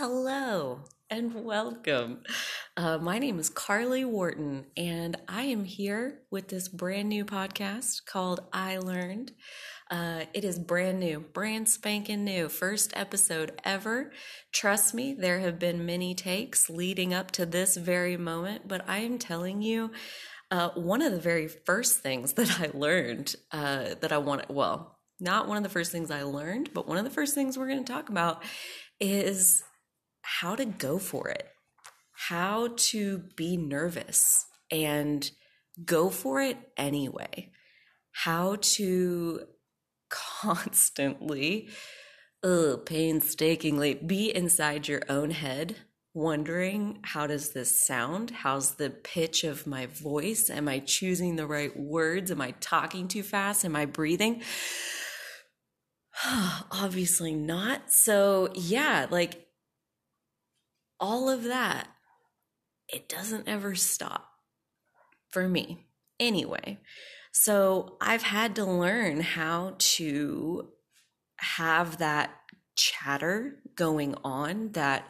Hello and welcome. Uh, my name is Carly Wharton, and I am here with this brand new podcast called I Learned. Uh, it is brand new, brand spanking new, first episode ever. Trust me, there have been many takes leading up to this very moment, but I am telling you, uh, one of the very first things that I learned uh, that I want, well, not one of the first things I learned, but one of the first things we're going to talk about is how to go for it, how to be nervous and go for it anyway, how to constantly, ugh, painstakingly be inside your own head wondering how does this sound? How's the pitch of my voice? Am i choosing the right words? Am i talking too fast? Am i breathing? Obviously not. So yeah like all of that, it doesn't ever stop for me anyway. So I've had to learn how to have that chatter going on that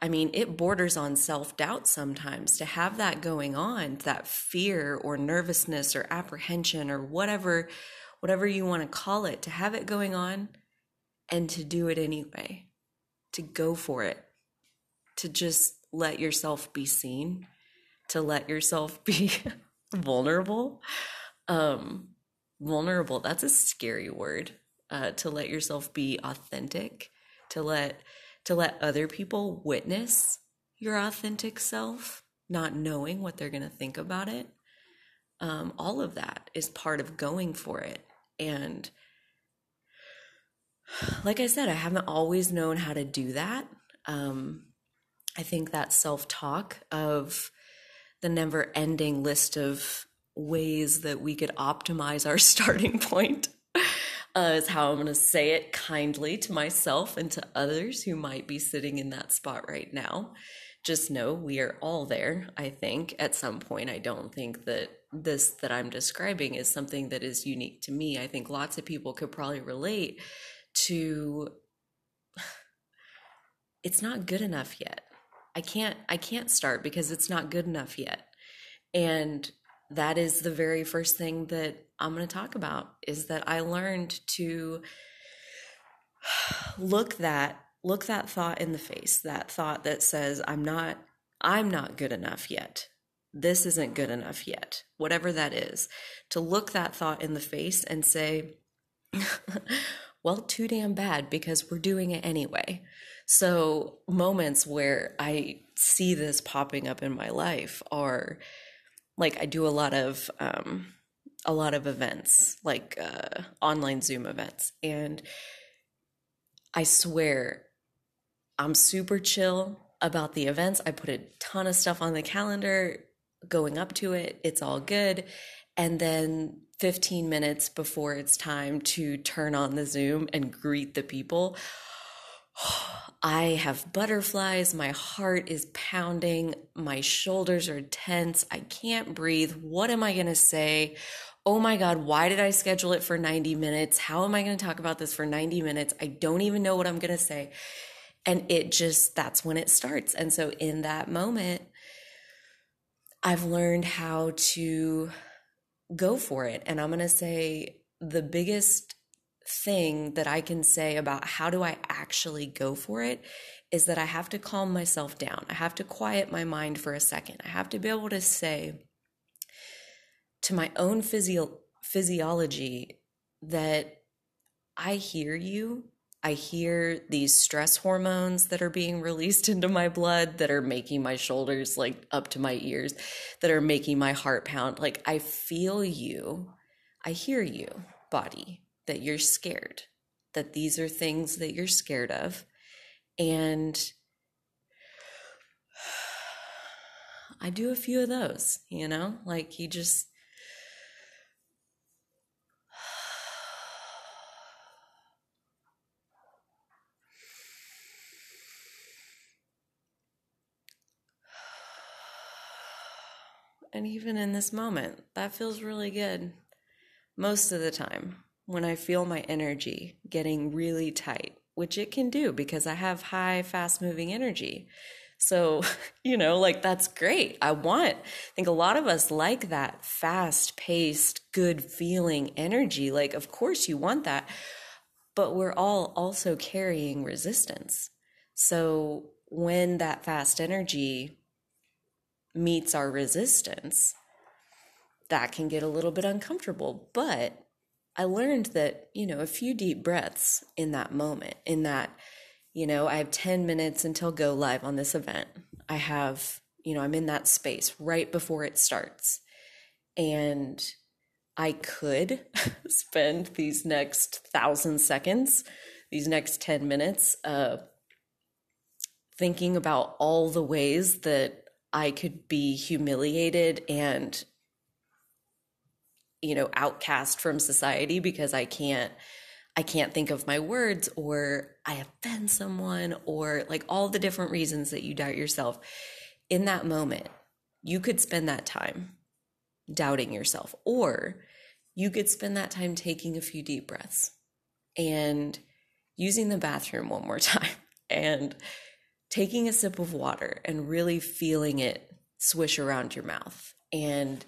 I mean, it borders on self doubt sometimes to have that going on, that fear or nervousness or apprehension or whatever, whatever you want to call it, to have it going on and to do it anyway, to go for it to just let yourself be seen, to let yourself be vulnerable. Um, vulnerable, that's a scary word. Uh, to let yourself be authentic, to let to let other people witness your authentic self, not knowing what they're going to think about it. Um, all of that is part of going for it. And like I said, I haven't always known how to do that. Um, I think that self talk of the never ending list of ways that we could optimize our starting point uh, is how I'm going to say it kindly to myself and to others who might be sitting in that spot right now. Just know we are all there, I think, at some point. I don't think that this that I'm describing is something that is unique to me. I think lots of people could probably relate to it's not good enough yet I can't I can't start because it's not good enough yet. And that is the very first thing that I'm going to talk about is that I learned to look that look that thought in the face, that thought that says I'm not I'm not good enough yet. This isn't good enough yet. Whatever that is. To look that thought in the face and say well, too damn bad because we're doing it anyway. So, moments where I see this popping up in my life are like I do a lot of um, a lot of events, like uh, online Zoom events, and I swear I'm super chill about the events. I put a ton of stuff on the calendar going up to it. It's all good. And then 15 minutes before it's time to turn on the Zoom and greet the people, I have butterflies. My heart is pounding. My shoulders are tense. I can't breathe. What am I going to say? Oh my God, why did I schedule it for 90 minutes? How am I going to talk about this for 90 minutes? I don't even know what I'm going to say. And it just, that's when it starts. And so in that moment, I've learned how to go for it. And I'm going to say the biggest thing that I can say about how do I actually go for it is that I have to calm myself down. I have to quiet my mind for a second. I have to be able to say to my own physio- physiology that I hear you. I hear these stress hormones that are being released into my blood that are making my shoulders like up to my ears, that are making my heart pound. Like I feel you. I hear you, body that you're scared, that these are things that you're scared of. And I do a few of those, you know, like you just. And even in this moment, that feels really good most of the time when I feel my energy getting really tight, which it can do because I have high, fast moving energy. So, you know, like that's great. I want, I think a lot of us like that fast paced, good feeling energy. Like, of course, you want that, but we're all also carrying resistance. So, when that fast energy meets our resistance, that can get a little bit uncomfortable. But I learned that, you know, a few deep breaths in that moment, in that you know, I have 10 minutes until go live on this event. I have, you know, I'm in that space right before it starts. And I could spend these next thousand seconds, these next 10 minutes, uh, thinking about all the ways that I could be humiliated and, you know, outcast from society because I can't I can't think of my words or I offend someone or like all the different reasons that you doubt yourself. In that moment, you could spend that time doubting yourself, or you could spend that time taking a few deep breaths and using the bathroom one more time and taking a sip of water and really feeling it swish around your mouth and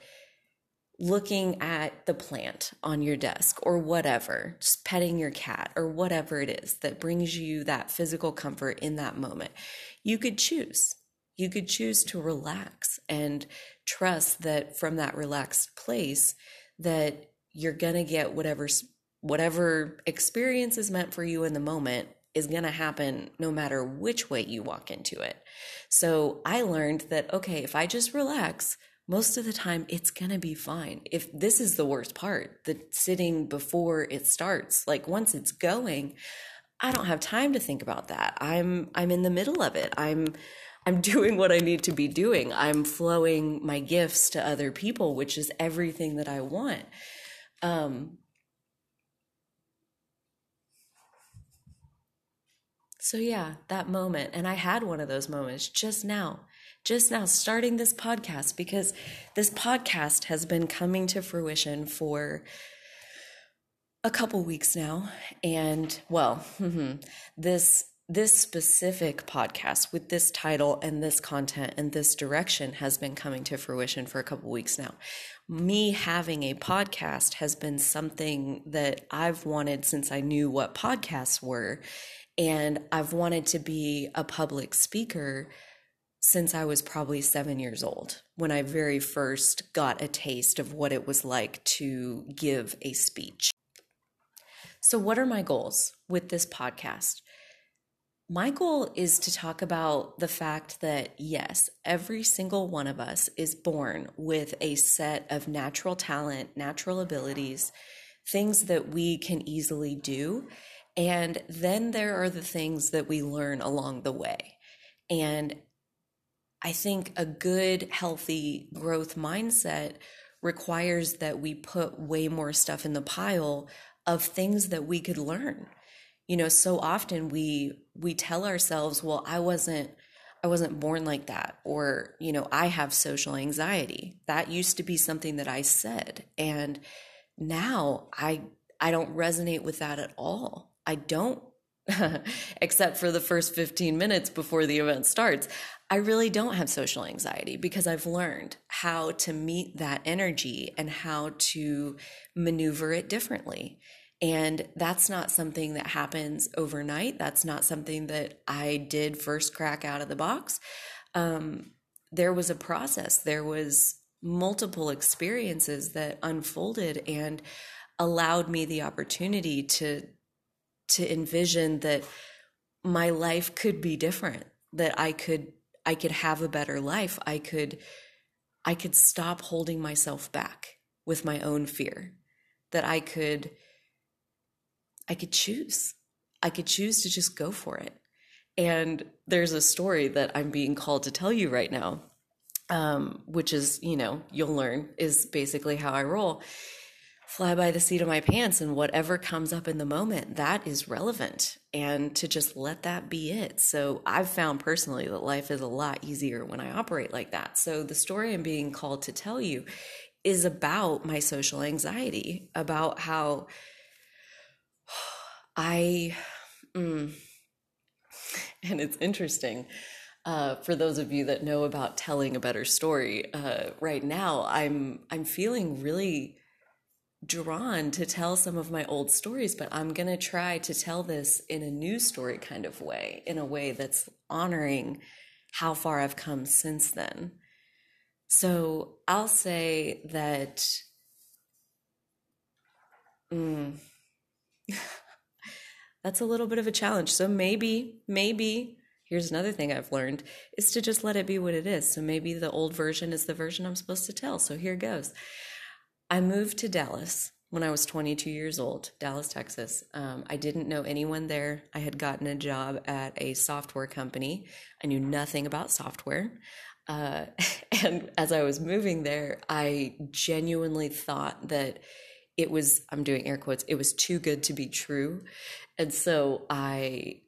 looking at the plant on your desk or whatever, just petting your cat or whatever it is that brings you that physical comfort in that moment, you could choose. You could choose to relax and trust that from that relaxed place that you're going to get whatever whatever experience is meant for you in the moment is going to happen no matter which way you walk into it. So I learned that okay, if I just relax, most of the time it's going to be fine. If this is the worst part, the sitting before it starts, like once it's going, I don't have time to think about that. I'm I'm in the middle of it. I'm I'm doing what I need to be doing. I'm flowing my gifts to other people, which is everything that I want. Um So yeah, that moment and I had one of those moments just now just now starting this podcast because this podcast has been coming to fruition for a couple weeks now. And well this this specific podcast with this title and this content and this direction has been coming to fruition for a couple weeks now. Me having a podcast has been something that I've wanted since I knew what podcasts were. And I've wanted to be a public speaker since I was probably seven years old when I very first got a taste of what it was like to give a speech. So, what are my goals with this podcast? My goal is to talk about the fact that, yes, every single one of us is born with a set of natural talent, natural abilities, things that we can easily do. And then there are the things that we learn along the way. And I think a good, healthy growth mindset requires that we put way more stuff in the pile of things that we could learn. You know, so often we we tell ourselves, well, I wasn't I wasn't born like that or, you know, I have social anxiety. That used to be something that I said and now I I don't resonate with that at all. I don't except for the first 15 minutes before the event starts. I really don't have social anxiety because I've learned how to meet that energy and how to maneuver it differently. And that's not something that happens overnight. That's not something that I did first crack out of the box. Um, there was a process, there was multiple experiences that unfolded and allowed me the opportunity to to envision that my life could be different that i could i could have a better life. I could i could stop holding myself back with my own fear that i could i could choose. I could choose to just go for it. And there's a story that i'm being called to tell you right now um, which is you know you'll learn is basically how i roll fly by the seat of my pants and whatever comes up in the moment that is relevant and to just let that be it so i've found personally that life is a lot easier when i operate like that so the story i'm being called to tell you is about my social anxiety about how i Mm. And it's interesting. Uh, for those of you that know about telling a better story, uh, right now I'm I'm feeling really drawn to tell some of my old stories, but I'm gonna try to tell this in a new story kind of way, in a way that's honoring how far I've come since then. So I'll say that. Mm, that's a little bit of a challenge. So maybe, maybe here's another thing I've learned is to just let it be what it is. So maybe the old version is the version I'm supposed to tell. So here goes. I moved to Dallas when I was 22 years old, Dallas, Texas. Um, I didn't know anyone there. I had gotten a job at a software company. I knew nothing about software. Uh, and as I was moving there, I genuinely thought that it was, I'm doing air quotes, it was too good to be true. And so I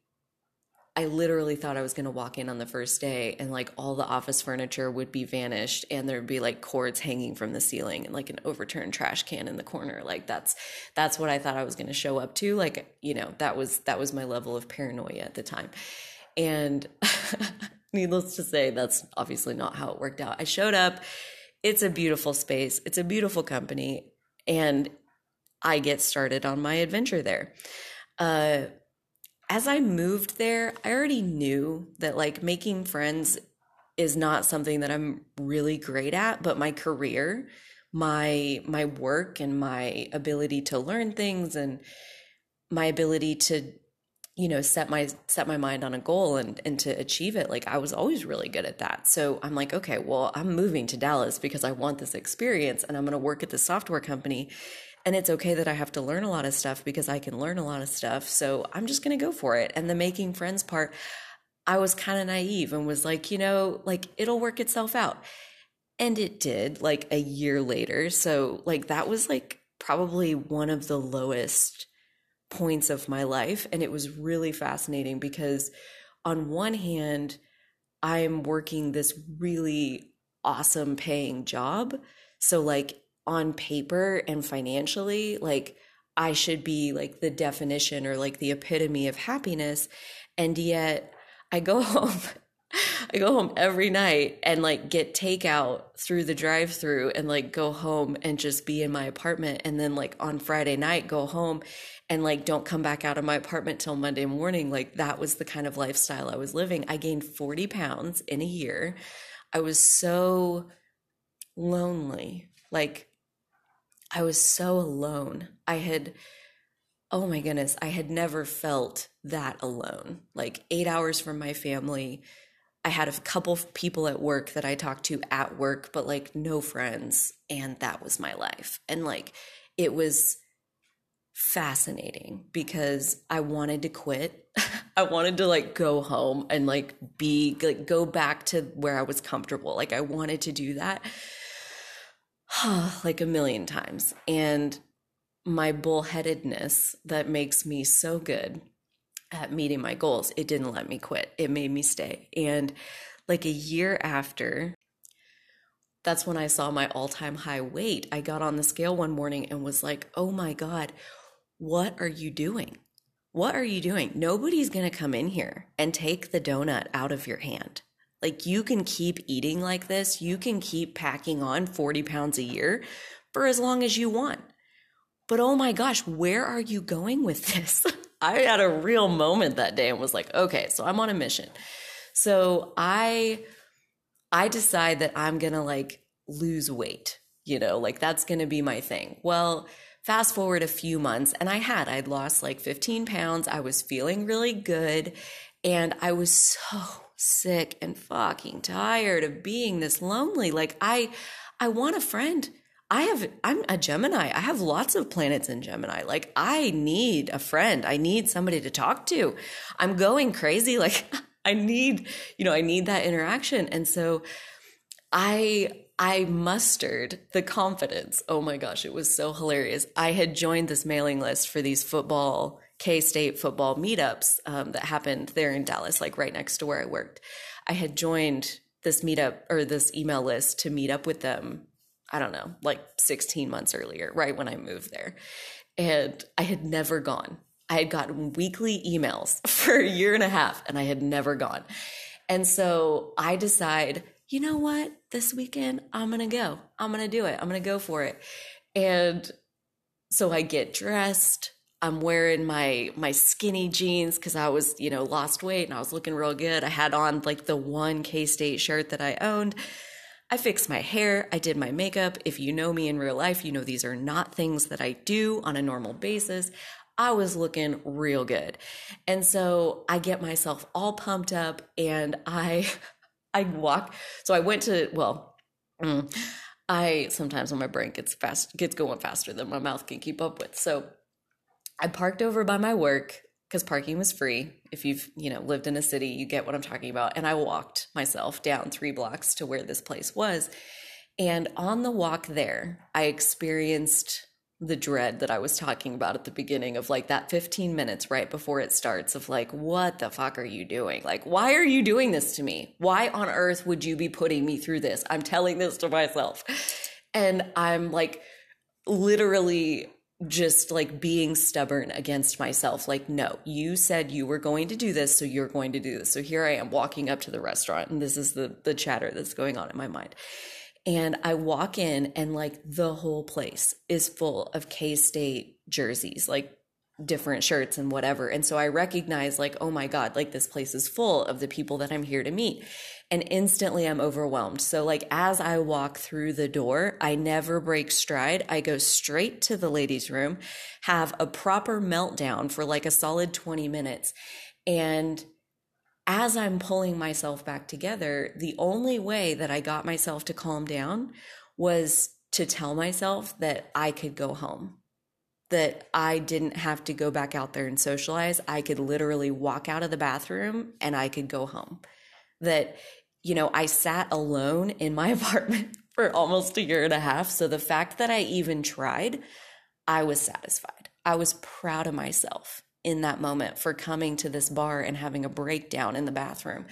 I literally thought I was going to walk in on the first day and like all the office furniture would be vanished and there'd be like cords hanging from the ceiling and like an overturned trash can in the corner. Like that's that's what I thought I was going to show up to. Like, you know, that was that was my level of paranoia at the time. And needless to say, that's obviously not how it worked out. I showed up. It's a beautiful space. It's a beautiful company and I get started on my adventure there. Uh as I moved there, I already knew that like making friends is not something that I'm really great at, but my career, my my work and my ability to learn things and my ability to you know set my set my mind on a goal and and to achieve it like I was always really good at that. So I'm like, okay, well, I'm moving to Dallas because I want this experience and I'm going to work at the software company and it's okay that I have to learn a lot of stuff because I can learn a lot of stuff. So I'm just going to go for it. And the making friends part, I was kind of naive and was like, you know, like it'll work itself out. And it did like a year later. So, like, that was like probably one of the lowest points of my life. And it was really fascinating because, on one hand, I'm working this really awesome paying job. So, like, on paper and financially, like I should be like the definition or like the epitome of happiness. And yet I go home, I go home every night and like get takeout through the drive through and like go home and just be in my apartment. And then like on Friday night, go home and like don't come back out of my apartment till Monday morning. Like that was the kind of lifestyle I was living. I gained 40 pounds in a year. I was so lonely. Like I was so alone. I had, oh my goodness, I had never felt that alone. Like eight hours from my family. I had a couple of people at work that I talked to at work, but like no friends. And that was my life. And like it was fascinating because I wanted to quit. I wanted to like go home and like be like go back to where I was comfortable. Like I wanted to do that like a million times. And my bullheadedness that makes me so good at meeting my goals, it didn't let me quit. It made me stay. And like a year after, that's when I saw my all time high weight. I got on the scale one morning and was like, oh my God, what are you doing? What are you doing? Nobody's going to come in here and take the donut out of your hand. Like you can keep eating like this. You can keep packing on 40 pounds a year for as long as you want. But oh my gosh, where are you going with this? I had a real moment that day and was like, okay, so I'm on a mission. So I I decide that I'm going to like lose weight, you know, like that's going to be my thing. Well, fast forward a few months and I had I'd lost like 15 pounds. I was feeling really good and I was so sick and fucking tired of being this lonely. Like I I want a friend. I have I'm a Gemini. I have lots of planets in Gemini. Like I need a friend. I need somebody to talk to. I'm going crazy like I need, you know, I need that interaction. And so I I mustered the confidence. Oh my gosh, it was so hilarious. I had joined this mailing list for these football K State football meetups um, that happened there in Dallas, like right next to where I worked. I had joined this meetup or this email list to meet up with them. I don't know, like 16 months earlier, right when I moved there. And I had never gone. I had gotten weekly emails for a year and a half and I had never gone. And so I decide, you know what? This weekend, I'm going to go. I'm going to do it. I'm going to go for it. And so I get dressed. I'm wearing my my skinny jeans because I was, you know, lost weight and I was looking real good. I had on like the one K State shirt that I owned. I fixed my hair. I did my makeup. If you know me in real life, you know these are not things that I do on a normal basis. I was looking real good. And so I get myself all pumped up and I I walk. So I went to well, mm, I sometimes when my brain gets fast gets going faster than my mouth can keep up with. So I parked over by my work because parking was free. If you've, you know, lived in a city, you get what I'm talking about. And I walked myself down three blocks to where this place was. And on the walk there, I experienced the dread that I was talking about at the beginning of like that 15 minutes right before it starts of like, what the fuck are you doing? Like, why are you doing this to me? Why on earth would you be putting me through this? I'm telling this to myself. And I'm like, literally just like being stubborn against myself. Like, no, you said you were going to do this, so you're going to do this. So here I am walking up to the restaurant, and this is the the chatter that's going on in my mind. And I walk in and like the whole place is full of K State jerseys, like different shirts and whatever. And so I recognize like, oh my God, like this place is full of the people that I'm here to meet. And instantly I'm overwhelmed. So like as I walk through the door, I never break stride. I go straight to the ladies' room, have a proper meltdown for like a solid 20 minutes. And as I'm pulling myself back together, the only way that I got myself to calm down was to tell myself that I could go home, that I didn't have to go back out there and socialize. I could literally walk out of the bathroom and I could go home. That, you know, I sat alone in my apartment for almost a year and a half. So the fact that I even tried, I was satisfied. I was proud of myself in that moment for coming to this bar and having a breakdown in the bathroom.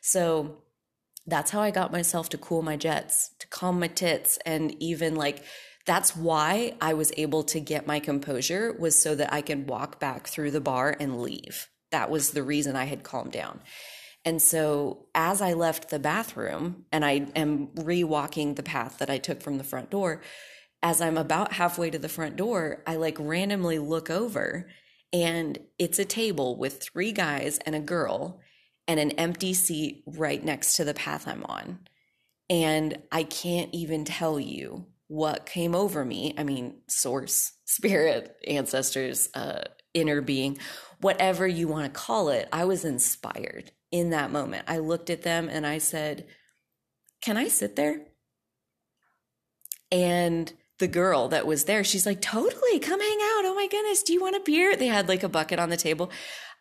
So that's how I got myself to cool my jets, to calm my tits, and even like that's why I was able to get my composure was so that I could walk back through the bar and leave. That was the reason I had calmed down. And so as I left the bathroom and I am re-walking the path that I took from the front door, as I'm about halfway to the front door, I like randomly look over and it's a table with three guys and a girl and an empty seat right next to the path I'm on. And I can't even tell you what came over me. I mean, source, spirit, ancestors, uh, inner being, whatever you want to call it. I was inspired in that moment. I looked at them and I said, Can I sit there? And the girl that was there, she's like, totally, come hang out. Oh my goodness, do you want a beer? They had like a bucket on the table.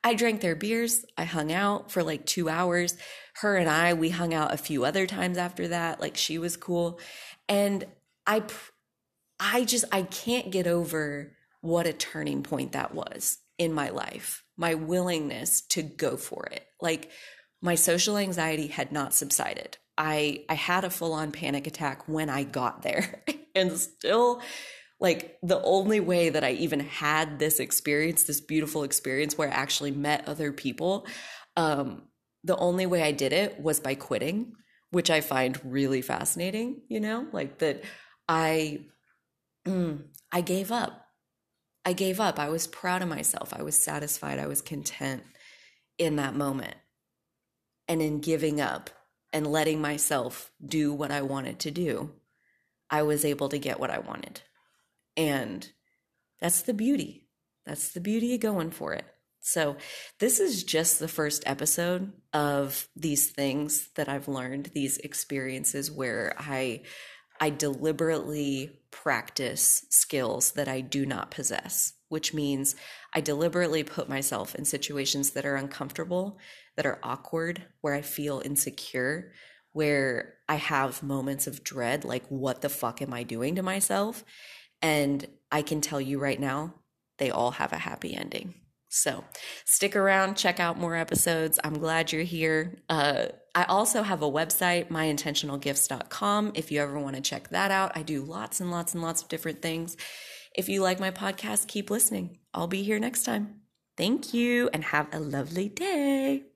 I drank their beers. I hung out for like two hours. Her and I, we hung out a few other times after that. Like she was cool. And I, I just, I can't get over what a turning point that was in my life. My willingness to go for it. Like my social anxiety had not subsided. I I had a full on panic attack when I got there. and still like the only way that I even had this experience, this beautiful experience where I actually met other people, um, the only way I did it was by quitting, which I find really fascinating, you know, like that I mm, I gave up. I gave up. I was proud of myself. I was satisfied. I was content in that moment. And in giving up, and letting myself do what I wanted to do, I was able to get what I wanted. And that's the beauty. That's the beauty of going for it. So, this is just the first episode of these things that I've learned, these experiences where I I deliberately practice skills that I do not possess, which means I deliberately put myself in situations that are uncomfortable that are awkward, where I feel insecure, where I have moments of dread, like, what the fuck am I doing to myself? And I can tell you right now, they all have a happy ending. So stick around, check out more episodes. I'm glad you're here. Uh, I also have a website, myintentionalgifts.com. If you ever want to check that out, I do lots and lots and lots of different things. If you like my podcast, keep listening. I'll be here next time. Thank you and have a lovely day.